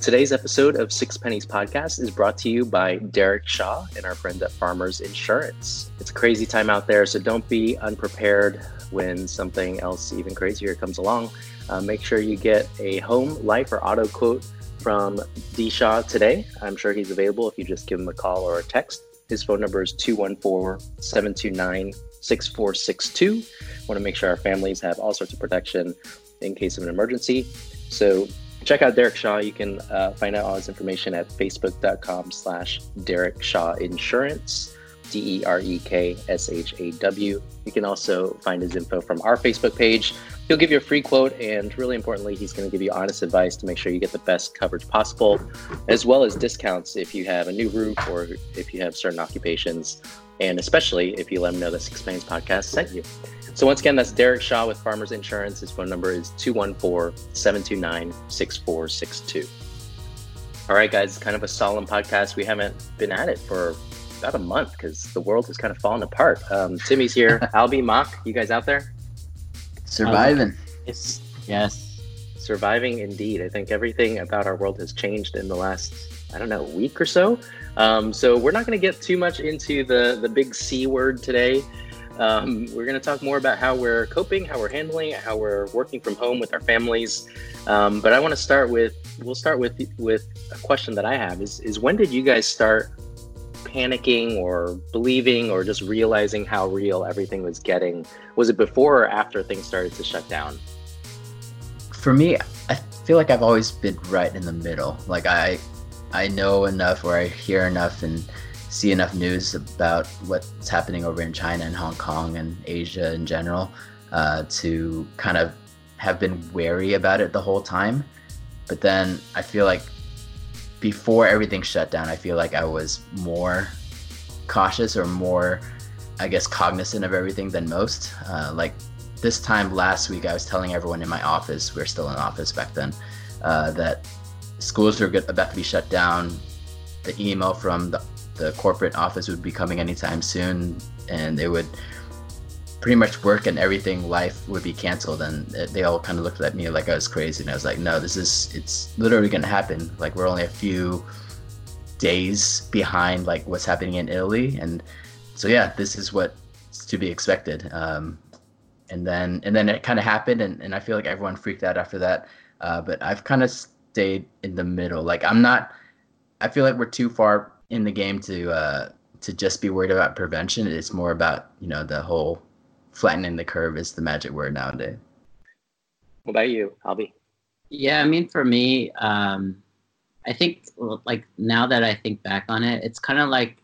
Today's episode of Six Pennies Podcast is brought to you by Derek Shaw and our friends at Farmers Insurance. It's a crazy time out there, so don't be unprepared when something else even crazier comes along. Uh, make sure you get a home, life, or auto quote from D. Shaw today. I'm sure he's available if you just give him a call or a text. His phone number is 214 729 6462. Want to make sure our families have all sorts of protection in case of an emergency. So check out Derek Shaw. You can uh, find out all his information at facebook.com slash Derek Shaw Insurance, D E R E K S H A W. You can also find his info from our Facebook page. He'll give you a free quote, and really importantly, he's going to give you honest advice to make sure you get the best coverage possible, as well as discounts if you have a new roof or if you have certain occupations, and especially if you let him know the Six podcast sent you. So once again, that's Derek Shaw with Farmers Insurance. His phone number is 214-729-6462. All right, guys, kind of a solemn podcast. We haven't been at it for about a month because the world has kind of fallen apart. Um, Timmy's here. Albie, Mock, you guys out there? Surviving. Um, yes. Yes. Surviving indeed. I think everything about our world has changed in the last, I don't know, week or so. Um, so we're not going to get too much into the the big C word today. Um, we're going to talk more about how we're coping, how we're handling how we're working from home with our families. Um, but I want to start with we'll start with with a question that I have is is when did you guys start panicking or believing or just realizing how real everything was getting? Was it before or after things started to shut down? For me, I feel like I've always been right in the middle. Like I I know enough or I hear enough and see enough news about what's happening over in China and Hong Kong and Asia in general uh, to kind of have been wary about it the whole time. But then I feel like before everything shut down, I feel like I was more cautious or more, I guess, cognizant of everything than most. Uh, like this time last week, I was telling everyone in my office, we are still in office back then, uh, that schools are about to be shut down. The email from the the corporate office would be coming anytime soon, and they would pretty much work and everything life would be canceled. And they all kind of looked at me like i was crazy and i was like no this is it's literally going to happen. Like we're only a few days behind like what's happening in italy. And so yeah this is what's to be expected. Um, and then and then it kind of happened and, and i feel like everyone freaked out after that. Uh, but i've kind of stayed in the middle. Like i'm not i feel like we're too far in the game to uh, to just be worried about prevention. It's more about you know the whole flattening the curve is the magic word nowadays. What about you, Albie? Yeah, I mean, for me, um, I think like now that I think back on it, it's kind of like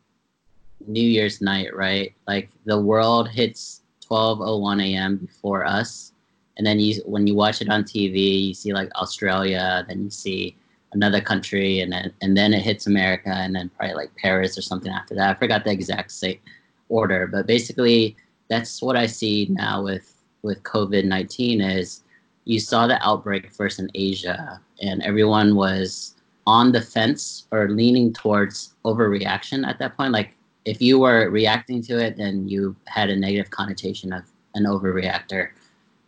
New Year's night, right? Like the world hits 12:01 a.m. before us, and then you when you watch it on TV, you see like Australia, then you see another country, and then and then it hits America, and then probably like Paris or something after that. I forgot the exact say order, but basically that's what I see now with with COVID nineteen is you saw the outbreak first in Asia, and everyone was on the fence or leaning towards overreaction at that point. Like if you were reacting to it, then you had a negative connotation of an overreactor.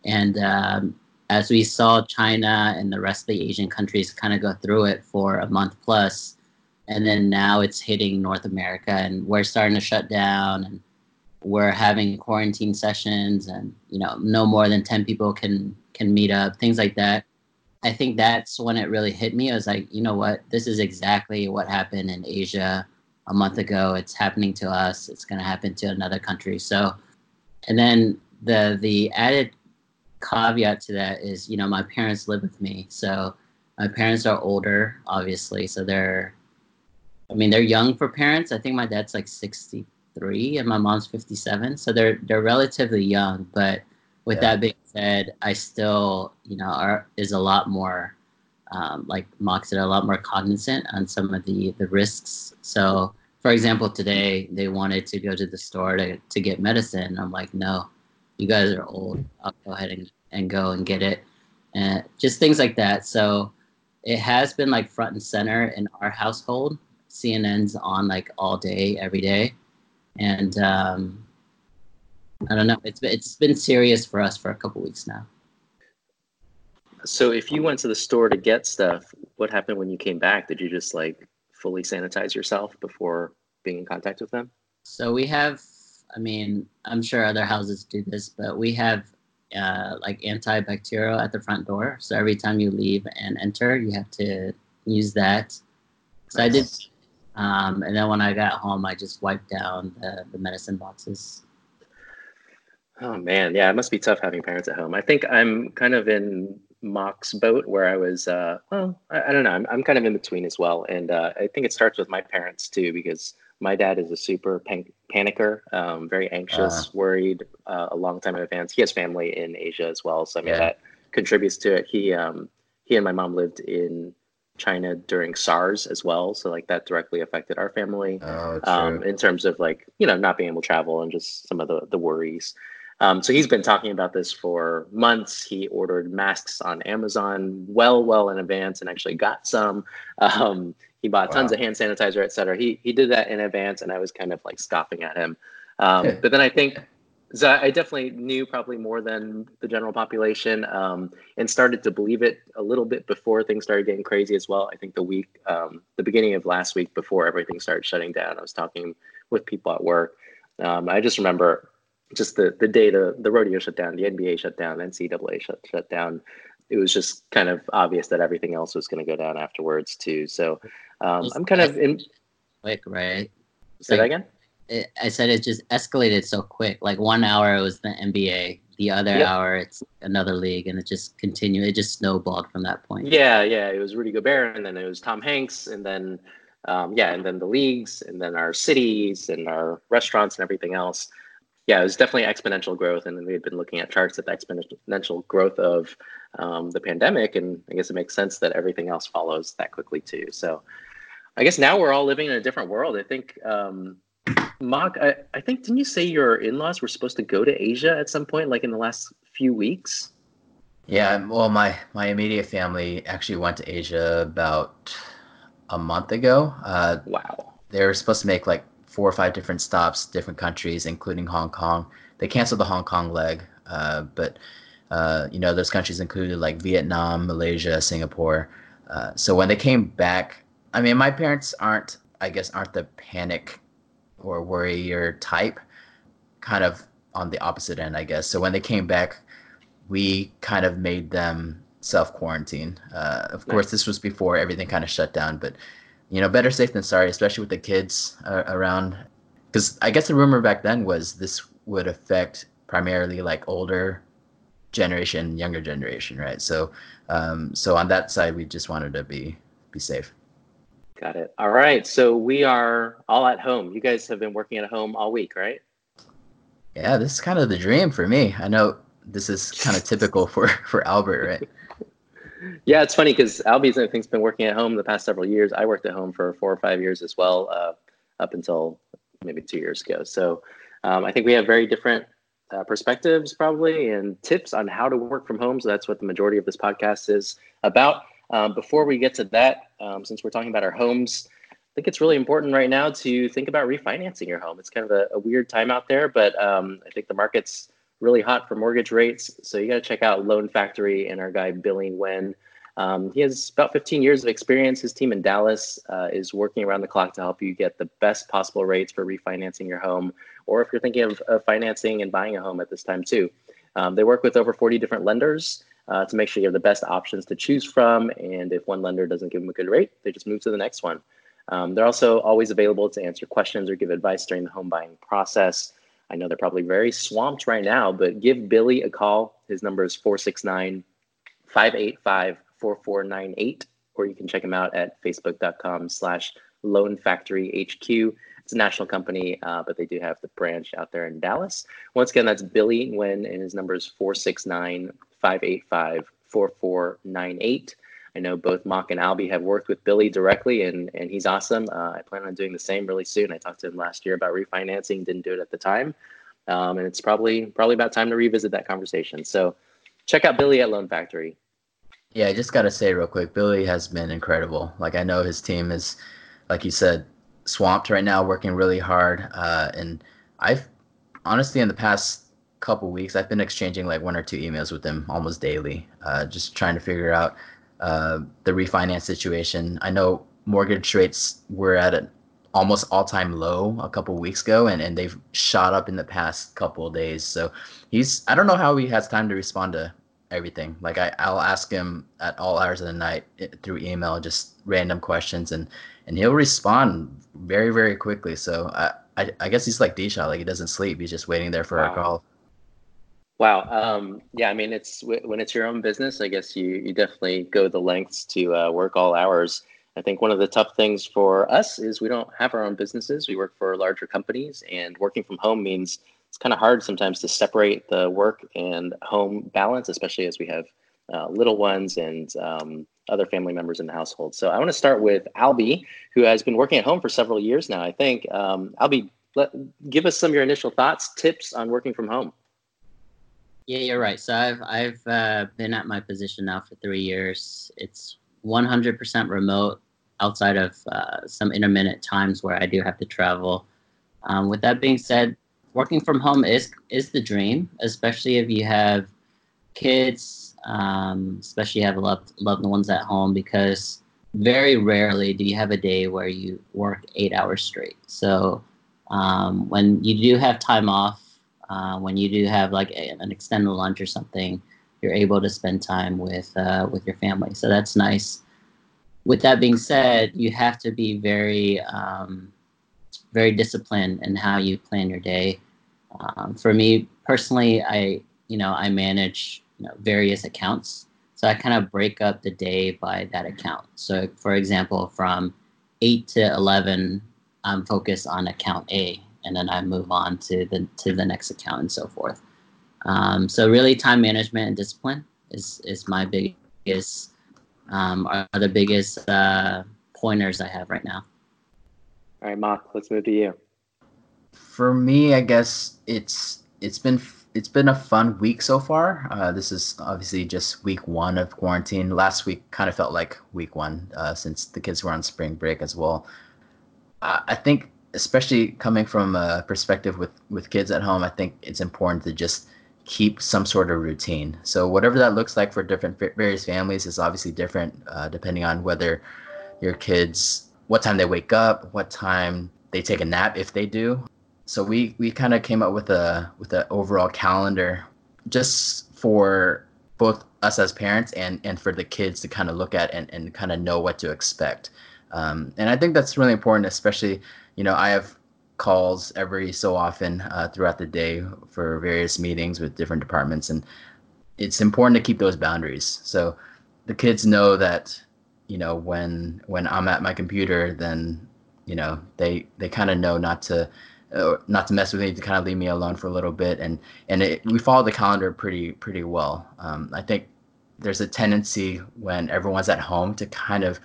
And um, as we saw China and the rest of the Asian countries kind of go through it for a month plus, and then now it's hitting North America, and we're starting to shut down, and we're having quarantine sessions, and you know, no more than ten people can can meet up, things like that. I think that's when it really hit me. I was like, you know what, this is exactly what happened in Asia a month ago. It's happening to us. It's going to happen to another country. So, and then the the added caveat to that is, you know, my parents live with me. So my parents are older, obviously. So they're, I mean, they're young for parents. I think my dad's like 63 and my mom's 57. So they're, they're relatively young. But with yeah. that being said, I still, you know, are, is a lot more, um, like Mock said, a lot more cognizant on some of the, the risks. So, for example, today they wanted to go to the store to, to get medicine. I'm like, no, you guys are old. I'll go ahead and, and go and get it. And just things like that. So it has been like front and center in our household. CNN's on like all day, every day. And um, I don't know. It's been, it's been serious for us for a couple weeks now. So if you went to the store to get stuff, what happened when you came back? Did you just like fully sanitize yourself before being in contact with them? So we have, I mean, I'm sure other houses do this, but we have uh, like antibacterial at the front door. So every time you leave and enter, you have to use that. So. I did, um, and then when I got home, I just wiped down the, the medicine boxes. Oh man, yeah, it must be tough having parents at home. I think I'm kind of in Mock's boat where I was, uh, well, I, I, don't know, I'm, I'm kind of in between as well. And uh, I think it starts with my parents too, because my dad is a super pan- panicker, um, very anxious, uh, worried uh, a long time in advance. He has family in Asia as well. So I mean, yeah. that contributes to it. He, um, he and my mom lived in China during SARS as well. So like that directly affected our family oh, um, in terms of like, you know, not being able to travel and just some of the, the worries. Um, so he's been talking about this for months. He ordered masks on Amazon well, well in advance, and actually got some. Um, he bought wow. tons of hand sanitizer, et cetera. He he did that in advance, and I was kind of like scoffing at him. Um, but then I think so I definitely knew probably more than the general population, um, and started to believe it a little bit before things started getting crazy as well. I think the week, um, the beginning of last week, before everything started shutting down, I was talking with people at work. Um, I just remember just the the day the, the rodeo shut down, the NBA shut down, NCAA shut shut down. It was just kind of obvious that everything else was going to go down afterwards too. So um, I'm kind of in quick, right? Say like, that again. It, I said it just escalated so quick. Like one hour it was the NBA, the other yep. hour it's another league, and it just continued. It just snowballed from that point. Yeah, yeah. It was Rudy Gobert, and then it was Tom Hanks, and then um, yeah, and then the leagues, and then our cities, and our restaurants, and everything else yeah, it was definitely exponential growth, and we had been looking at charts of the exponential growth of um, the pandemic, and I guess it makes sense that everything else follows that quickly too. So, I guess now we're all living in a different world. I think, um, Mock, I, I think didn't you say your in-laws were supposed to go to Asia at some point, like in the last few weeks? Yeah, well, my my immediate family actually went to Asia about a month ago. Uh, wow. They were supposed to make like four or five different stops, different countries, including Hong Kong. They canceled the Hong Kong leg, uh, but uh, you know those countries included like Vietnam, Malaysia, Singapore. Uh, so when they came back, I mean, my parents aren't, I guess, aren't the panic or worrier type. Kind of on the opposite end, I guess. So when they came back, we kind of made them self quarantine. Uh, of nice. course, this was before everything kind of shut down, but you know, better safe than sorry, especially with the kids uh, around. Because I guess the rumor back then was this would affect primarily like older generation, younger generation, right? So, um, so on that side, we just wanted to be be safe. Got it. All right. So we are all at home. You guys have been working at home all week, right? Yeah, this is kind of the dream for me. I know this is kind of typical for for Albert, right? yeah, it's funny because Albie's I think's been working at home the past several years. I worked at home for four or five years as well, uh, up until maybe two years ago. So um, I think we have very different uh, perspectives probably and tips on how to work from home. So that's what the majority of this podcast is about. Um, before we get to that, um, since we're talking about our homes, I think it's really important right now to think about refinancing your home. It's kind of a, a weird time out there, but um, I think the market's really hot for mortgage rates. So you got to check out Loan Factory and our guy Billy Nguyen. Um, he has about 15 years of experience. His team in Dallas uh, is working around the clock to help you get the best possible rates for refinancing your home, or if you're thinking of, of financing and buying a home at this time too. Um, they work with over 40 different lenders uh, to make sure you have the best options to choose from. And if one lender doesn't give them a good rate, they just move to the next one. Um, they're also always available to answer questions or give advice during the home buying process. I know they're probably very swamped right now, but give Billy a call. His number is 469 585 4498, or you can check him out at facebook.com slash Loan Factory HQ. It's a national company, uh, but they do have the branch out there in Dallas. Once again, that's Billy Nguyen, and his number is 469 585 4498. I know both Mock and Albie have worked with Billy directly, and and he's awesome. Uh, I plan on doing the same really soon. I talked to him last year about refinancing, didn't do it at the time, um, and it's probably probably about time to revisit that conversation. So check out Billy at Loan Factory. Yeah, I just gotta say real quick, Billy has been incredible. Like I know his team is, like you said, swamped right now, working really hard. Uh, and I've honestly in the past couple weeks, I've been exchanging like one or two emails with him almost daily, uh, just trying to figure out uh, the refinance situation. I know mortgage rates were at an almost all-time low a couple weeks ago and, and they've shot up in the past couple of days. So he's i don't know how he has time to respond to everything. Like I, i'll ask him at all hours of the night eh, through email just random questions and and he'll respond very very quickly. So i i, I guess he's like d like he doesn't sleep. He's just waiting there for wow. our call Wow. Um, yeah, I mean, it's when it's your own business. I guess you you definitely go the lengths to uh, work all hours. I think one of the tough things for us is we don't have our own businesses. We work for larger companies, and working from home means it's kind of hard sometimes to separate the work and home balance, especially as we have uh, little ones and um, other family members in the household. So I want to start with Albie, who has been working at home for several years now. I think um, Albie, let, give us some of your initial thoughts, tips on working from home. Yeah, you're right. So I've I've uh, been at my position now for three years. It's 100% remote, outside of uh, some intermittent times where I do have to travel. Um, with that being said, working from home is is the dream, especially if you have kids, um, especially have loved loved ones at home, because very rarely do you have a day where you work eight hours straight. So um, when you do have time off uh, when you do have like a, an extended lunch or something, you're able to spend time with uh, with your family. So that's nice. With that being said, you have to be very um, very disciplined in how you plan your day. Um, for me personally, I you know I manage you know, various accounts, so I kind of break up the day by that account. So for example, from eight to eleven, I'm focused on account A and then I move on to the to the next account and so forth. Um, so really, time management and discipline is is my biggest um, are the biggest uh, pointers I have right now. All right, Mark, let's move to you. For me, I guess it's it's been it's been a fun week so far. Uh, this is obviously just week one of quarantine. Last week kind of felt like week one uh, since the kids were on spring break as well. Uh, I think especially coming from a perspective with with kids at home, I think it's important to just keep some sort of routine. So whatever that looks like for different various families is obviously different uh, depending on whether your kids what time they wake up, what time they take a nap if they do. So we we kind of came up with a with an overall calendar just for both us as parents and and for the kids to kind of look at and, and kind of know what to expect. Um, and I think that's really important, especially you know, I have calls every so often uh, throughout the day for various meetings with different departments, and it's important to keep those boundaries. So the kids know that, you know, when when I'm at my computer, then you know they they kind of know not to uh, not to mess with me to kind of leave me alone for a little bit and and it, we follow the calendar pretty pretty well um, i think there's a tendency when everyone's at home to kind of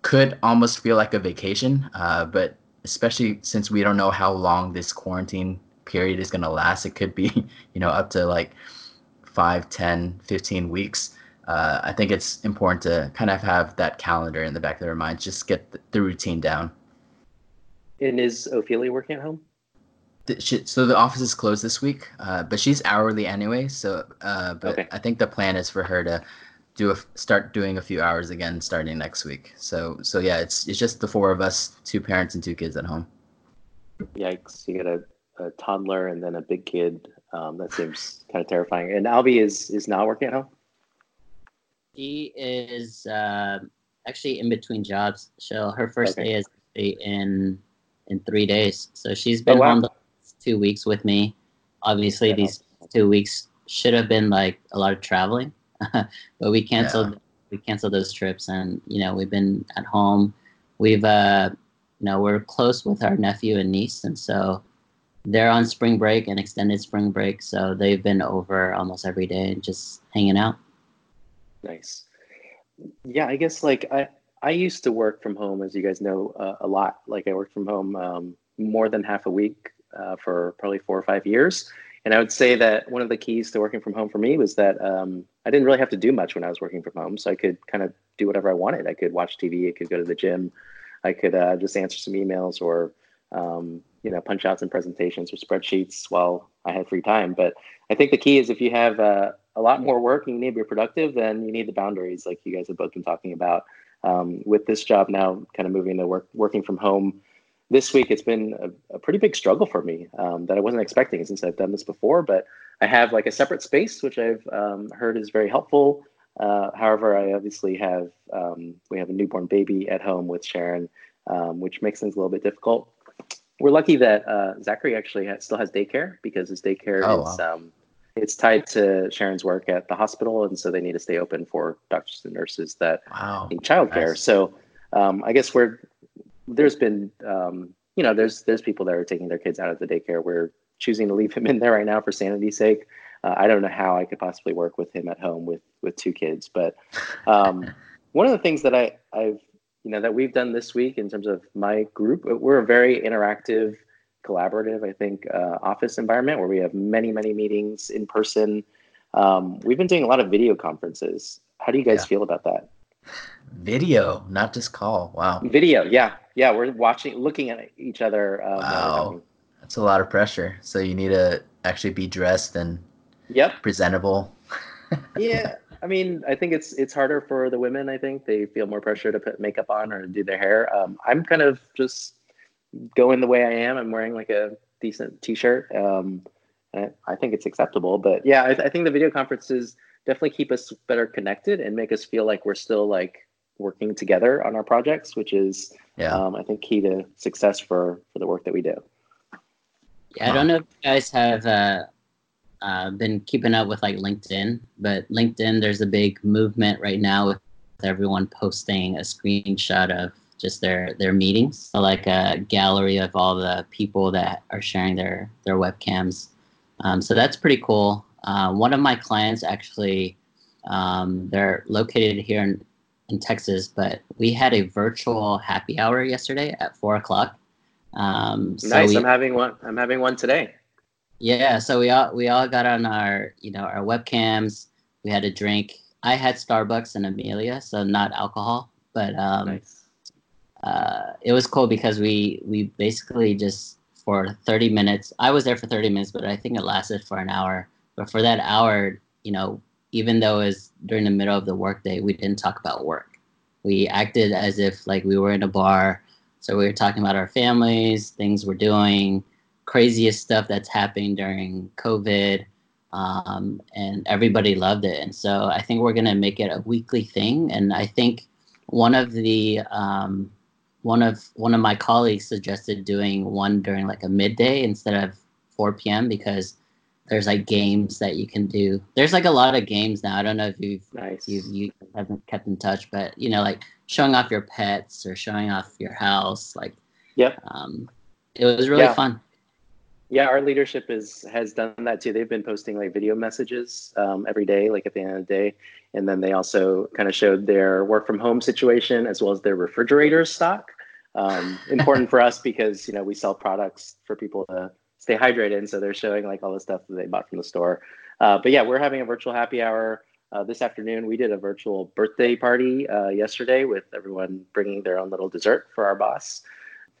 could almost feel like a vacation uh, but especially since we don't know how long this quarantine period is going to last. It could be, you know, up to like 5, 10, 15 weeks. Uh, I think it's important to kind of have that calendar in the back of their minds, just get the, routine down. And is Ophelia working at home? So the office is closed this week, uh, but she's hourly anyway. So, uh, but okay. I think the plan is for her to do a, start doing a few hours again starting next week. So so yeah, it's it's just the four of us, two parents and two kids at home. Yikes! You got a, a toddler and then a big kid. Um, that seems kind of terrifying. And Albie is is not working at home. She is uh, actually in between jobs. So her first okay. day is in in three days. So she's been oh, wow. home two weeks with me. Obviously, yeah. these two weeks should have been like a lot of traveling but we canceled yeah. we canceled those trips, and you know we've been at home. We've uh, you know we're close with our nephew and niece, and so they're on spring break and extended spring break, so they've been over almost every day and just hanging out. Nice. Yeah, I guess like I I used to work from home, as you guys know, uh, a lot. Like I worked from home um, more than half a week uh, for probably four or five years. And I would say that one of the keys to working from home for me was that um, I didn't really have to do much when I was working from home. So I could kind of do whatever I wanted. I could watch TV, I could go to the gym, I could uh, just answer some emails or, um, you know, punch out some presentations or spreadsheets while I had free time. But I think the key is if you have uh, a lot more work and you need to be productive, then you need the boundaries, like you guys have both been talking about. Um, with this job now, kind of moving to work, working from home this week, it's been a, a pretty big struggle for me um, that I wasn't expecting since I've done this before. But I have like a separate space, which I've um, heard is very helpful. Uh, however, I obviously have um, we have a newborn baby at home with Sharon, um, which makes things a little bit difficult. We're lucky that uh, Zachary actually has, still has daycare because his daycare oh, is wow. Um, it's tied to Sharon's work at the hospital, and so they need to stay open for doctors and nurses that wow. need childcare. Nice. So um, I guess we're there's been um, you know there's there's people that are taking their kids out of the daycare. We're choosing to leave him in there right now for sanity's sake. Uh, I don't know how I could possibly work with him at home with with two kids, but um, one of the things that I I've you know that we've done this week in terms of my group, we're a very interactive collaborative, I think, uh, office environment where we have many, many meetings in person. Um, we've been doing a lot of video conferences. How do you guys yeah. feel about that? Video, not just call. Wow. Video, yeah, yeah. We're watching, looking at each other. Um, wow, that's a lot of pressure. So you need to actually be dressed and yep presentable. yeah, I mean, I think it's it's harder for the women. I think they feel more pressure to put makeup on or do their hair. Um, I'm kind of just going the way I am. I'm wearing like a decent t-shirt. Um, I, I, think it's acceptable, but yeah, I, I, think the video conferences definitely keep us better connected and make us feel like we're still like working together on our projects, which is, yeah. um, I think key to success for, for the work that we do. Yeah. I don't know if you guys have, uh, uh, been keeping up with like LinkedIn, but LinkedIn, there's a big movement right now with everyone posting a screenshot of just their their meetings, so like a gallery of all the people that are sharing their their webcams. Um, so that's pretty cool. Uh, one of my clients actually, um, they're located here in, in Texas, but we had a virtual happy hour yesterday at four o'clock. Um, so nice. We, I'm having one. I'm having one today. Yeah. So we all we all got on our you know our webcams. We had a drink. I had Starbucks and Amelia, so not alcohol, but um, nice uh, it was cool because we we basically just for 30 minutes. I was there for 30 minutes, but I think it lasted for an hour. But for that hour, you know, even though it was during the middle of the workday, we didn't talk about work. We acted as if like we were in a bar. So we were talking about our families, things we're doing, craziest stuff that's happening during COVID. Um, and everybody loved it. And so I think we're going to make it a weekly thing. And I think one of the um, one of one of my colleagues suggested doing one during like a midday instead of 4 p.m. because there's like games that you can do. There's like a lot of games now. I don't know if you've nice. you you haven't kept in touch, but you know, like showing off your pets or showing off your house. Like, yeah, um, it was really yeah. fun. Yeah, our leadership is has done that too. They've been posting like video messages um, every day, like at the end of the day, and then they also kind of showed their work from home situation as well as their refrigerator stock. Um, important for us because you know we sell products for people to stay hydrated, and so they're showing like all the stuff that they bought from the store. Uh, but yeah, we're having a virtual happy hour uh, this afternoon. We did a virtual birthday party uh, yesterday with everyone bringing their own little dessert for our boss.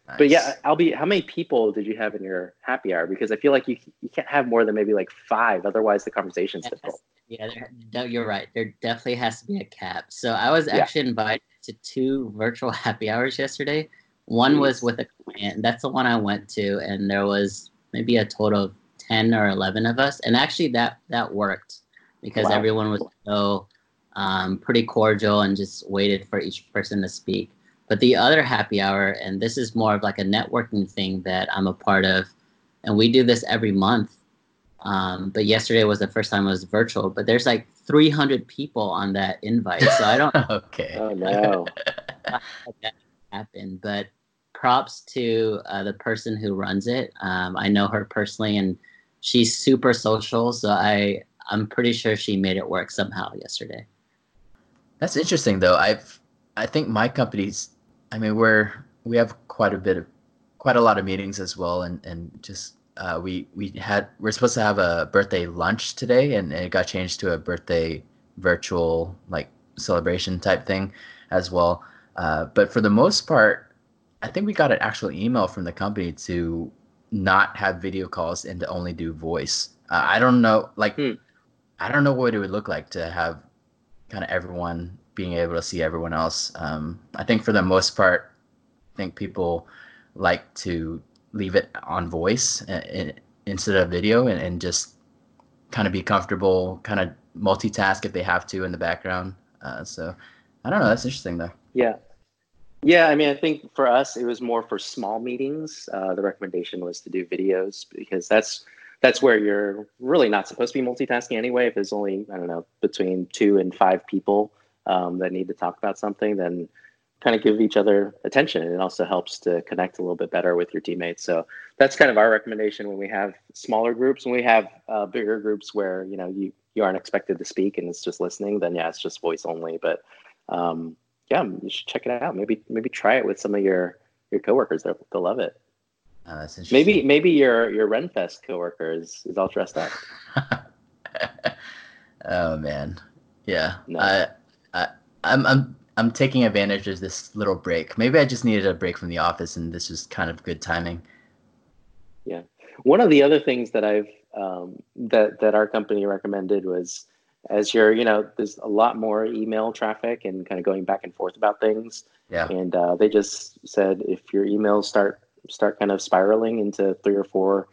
Nice. But yeah, Albie, how many people did you have in your happy hour? Because I feel like you you can't have more than maybe like five, otherwise the conversation's difficult. Yeah, you're right. There definitely has to be a cap. So I was actually yeah. invited to two virtual happy hours yesterday. One was with a client. That's the one I went to, and there was maybe a total of ten or eleven of us. And actually, that that worked because wow. everyone was so um, pretty cordial and just waited for each person to speak. But the other happy hour, and this is more of like a networking thing that I'm a part of, and we do this every month. Um, but yesterday was the first time it was virtual. But there's like 300 people on that invite, so I don't. okay. Oh no. that happened, but props to uh, the person who runs it. Um, I know her personally, and she's super social, so I I'm pretty sure she made it work somehow yesterday. That's interesting, though. I've I think my company's I mean, we're we have quite a bit of quite a lot of meetings as well, and and just uh, we we had we're supposed to have a birthday lunch today, and it got changed to a birthday virtual like celebration type thing as well. Uh, but for the most part, I think we got an actual email from the company to not have video calls and to only do voice. Uh, I don't know, like. Hmm. I don't know what it would look like to have kind of everyone being able to see everyone else. Um, I think for the most part, I think people like to leave it on voice and, instead of video and, and just kind of be comfortable, kind of multitask if they have to in the background. Uh, so I don't know. That's interesting though. Yeah. Yeah, I mean, I think for us, it was more for small meetings. Uh, the recommendation was to do videos because that's that's where you're really not supposed to be multitasking anyway. If there's only I don't know between two and five people um, that need to talk about something, then kind of give each other attention. It also helps to connect a little bit better with your teammates. So that's kind of our recommendation when we have smaller groups. When we have uh, bigger groups where you know you you aren't expected to speak and it's just listening, then yeah, it's just voice only. But um, yeah, you should check it out. Maybe maybe try it with some of your your coworkers. They'll they'll love it. That's. Maybe maybe your your Renfest coworker is, is all dressed up. oh man, yeah. No. I, I I'm I'm I'm taking advantage of this little break. Maybe I just needed a break from the office, and this is kind of good timing. Yeah. One of the other things that I've um, that that our company recommended was as you're you know there's a lot more email traffic and kind of going back and forth about things. Yeah. And uh, they just said if your emails start start kind of spiraling into three or four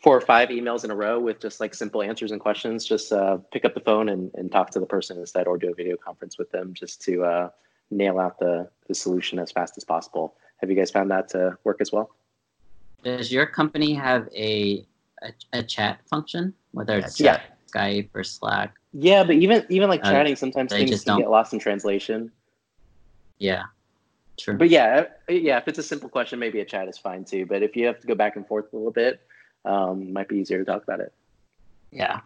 four or five emails in a row with just like simple answers and questions, just uh, pick up the phone and, and talk to the person instead or do a video conference with them just to uh, nail out the, the solution as fast as possible. Have you guys found that to work as well? Does your company have a a, a chat function, whether it's Yeah. Skype or Slack? Yeah, but even even like Uh, chatting, sometimes things just can don't- get lost in translation. Yeah, true. But yeah, uh, yeah, if it's a simple question, maybe a chat is fine too. But if you have to go back and forth a little bit, um, might be easier to talk about it. Yeah.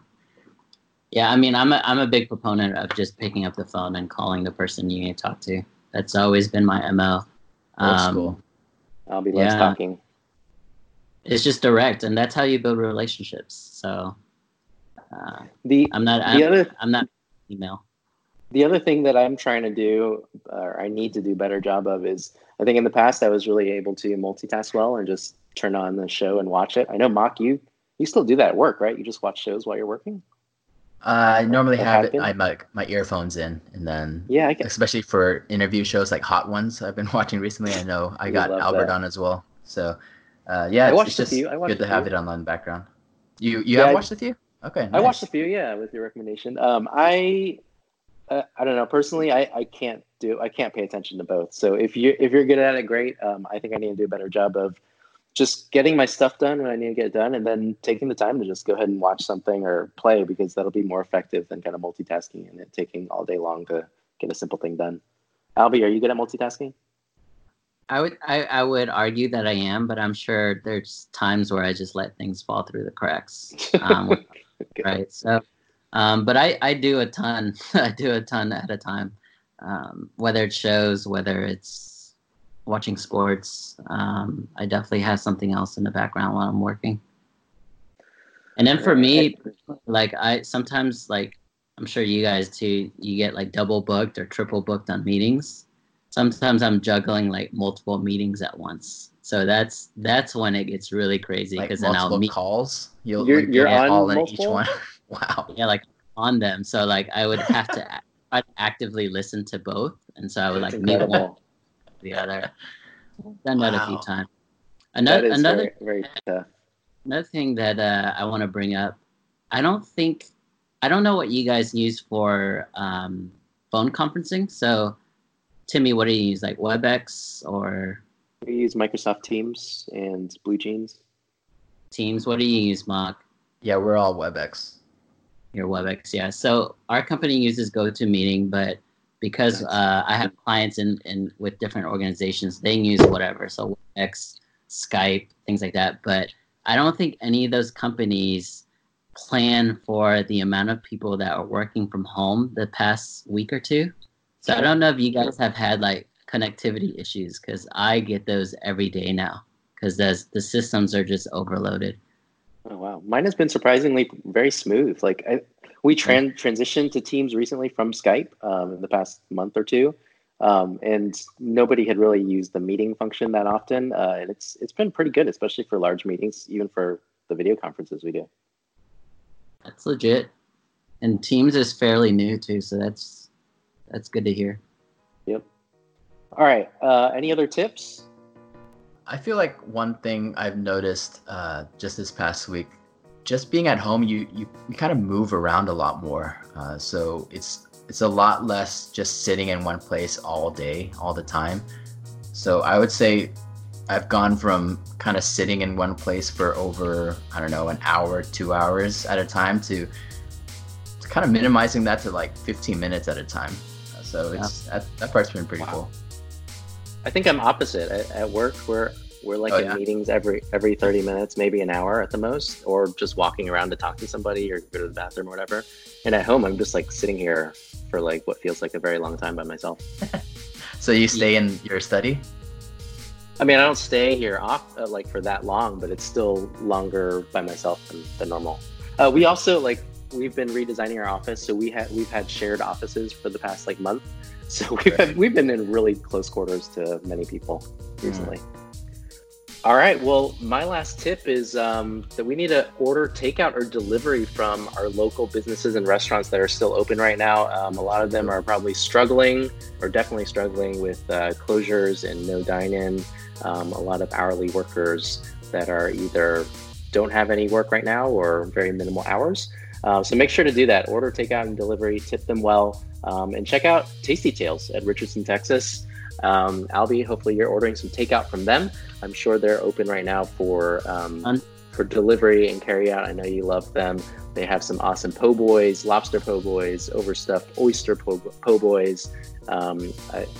Yeah, I mean, I'm a, I'm a big proponent of just picking up the phone and calling the person you need to talk to. That's always been my MO. Old Um, school. I'll be less Yeah. talking. It's just direct, and that's how you build relationships. So uh, The I'm not. the I'm, other I'm not email. the other thing that I'm trying to do, or I need to do a better job of, is I think in the past I was really able to multitask well and just turn on the show and watch it. I know, Mock, you you still do that at work, right? You just watch shows while you're working. I normally What have it. I my my earphones in, and then Yeah, I especially for interview shows like hot ones I've been watching recently. I know I got Albert that. on as well. So uh, yeah, I it's, watched it's just. I watched good to have it on in the background. You you Yeah, have I- watched a Okay, I watched a few, yeah, with your recommendation. Um, I, uh, I don't know. Personally, I, I can't do. I can't pay attention to both. So if you if you're good at it, great. Um, I think I need to do a better job of just getting my stuff done when I need to get it done, and then taking the time to just go ahead and watch something or play because that'll be more effective than kind of multitasking and it taking all day long to get a simple thing done. Albie, are you good at multitasking? I would I, I would argue that I am, but I'm sure there's times where I just let things fall through the cracks. Um, Okay. right. So, um, but I I do a ton. I do a ton at a time. Um, whether it's shows, whether it's watching sports, um, I definitely have something else in the background while I'm working. And then for me, like I sometimes like I'm sure you guys too, you get like double booked or triple booked on meetings. Sometimes I'm juggling like multiple meetings at once. So that's that's when it gets really crazy Like because then I'll multiple meet calls. You'll, You're- like, you're get on all in each one. wow. yeah like on them. So like I would have to I'd actively listen to both, and so I would That's like mute one incredible. or the other. Done that a few times. Another is another very, very tough. another thing that uh, I want to bring up, I don't think, I don't know what you guys use for um, phone conferencing. So, Timmy, what do you use? Like WebEx or We use Microsoft Teams and BlueJeans. Teams? What do you use, Mock? Yeah, we're all WebEx. Your WebEx, yeah. So our company uses GoToMeeting, but because uh, I have clients in, in with different organizations, they use whatever. So WebEx, Skype, things like that. But I don't think any of those companies plan for the amount of people that are working from home the past week or two. So I don't know if you guys have had like connectivity issues because I get those every day now because the systems are just overloaded. Oh wow, mine has been surprisingly very smooth. Like I, we tran- transitioned to Teams recently from Skype um, in the past month or two, um, and nobody had really used the meeting function that often. Uh, and it's it's been pretty good, especially for large meetings, even for the video conferences we do. That's legit. and Teams is fairly new too, so that's that's good to hear. Yep. All right. Uh, any other tips? I feel like one thing I've noticed uh, just this past week, just being at home, you you, you kind of move around a lot more. Uh, so it's it's a lot less just sitting in one place all day, all the time. So I would say I've gone from kind of sitting in one place for over I don't know an hour, two hours at a time to, to kind of minimizing that to like 15 minutes at a time. So it's yeah. that, that part's been pretty wow. cool. I think I'm opposite at, at work. We're we're like oh, in yeah? meetings every every 30 minutes, maybe an hour at the most, or just walking around to talk to somebody or go to the bathroom or whatever. And at home, I'm just like sitting here for like what feels like a very long time by myself. so you stay in your study? I mean, I don't stay here off uh, like for that long, but it's still longer by myself than, than normal. Uh, we also like we've been redesigning our office, so we had we've had shared offices for the past like month. So we've had, we've been in really close quarters to many people recently. Mm. All right. Well, my last tip is um, that we need to order takeout or delivery from our local businesses and restaurants that are still open right now. Um, a lot of them are probably struggling or definitely struggling with uh, closures and no dine in. Um, a lot of hourly workers that are either don't have any work right now or very minimal hours. Uh, so make sure to do that. Order takeout and delivery, tip them well, um, and check out Tasty Tales at Richardson, Texas. Um, Albie, hopefully you're ordering some takeout from them. I'm sure they're open right now for um, for delivery and carry out. I know you love them. They have some awesome po' boys, lobster po' boys, overstuffed oyster po', po boys. Um,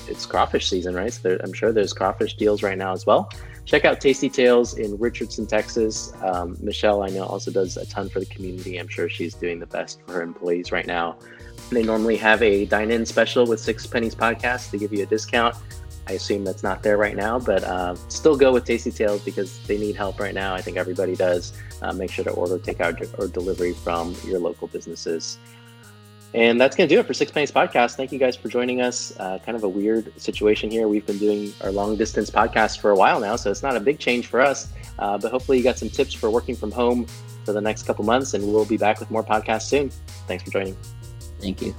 it's crawfish season, right? So there, I'm sure there's crawfish deals right now as well. Check out Tasty Tales in Richardson, Texas. Um, Michelle, I know, also does a ton for the community. I'm sure she's doing the best for her employees right now. They normally have a dine in special with Six Pennies Podcast to give you a discount. I assume that's not there right now, but uh, still go with Tasty Tales because they need help right now. I think everybody does. Uh, make sure to order takeout or delivery from your local businesses. And that's going to do it for Six Pennies Podcast. Thank you guys for joining us. Uh, kind of a weird situation here. We've been doing our long distance podcast for a while now, so it's not a big change for us. Uh, but hopefully, you got some tips for working from home for the next couple months, and we'll be back with more podcasts soon. Thanks for joining. Thank you.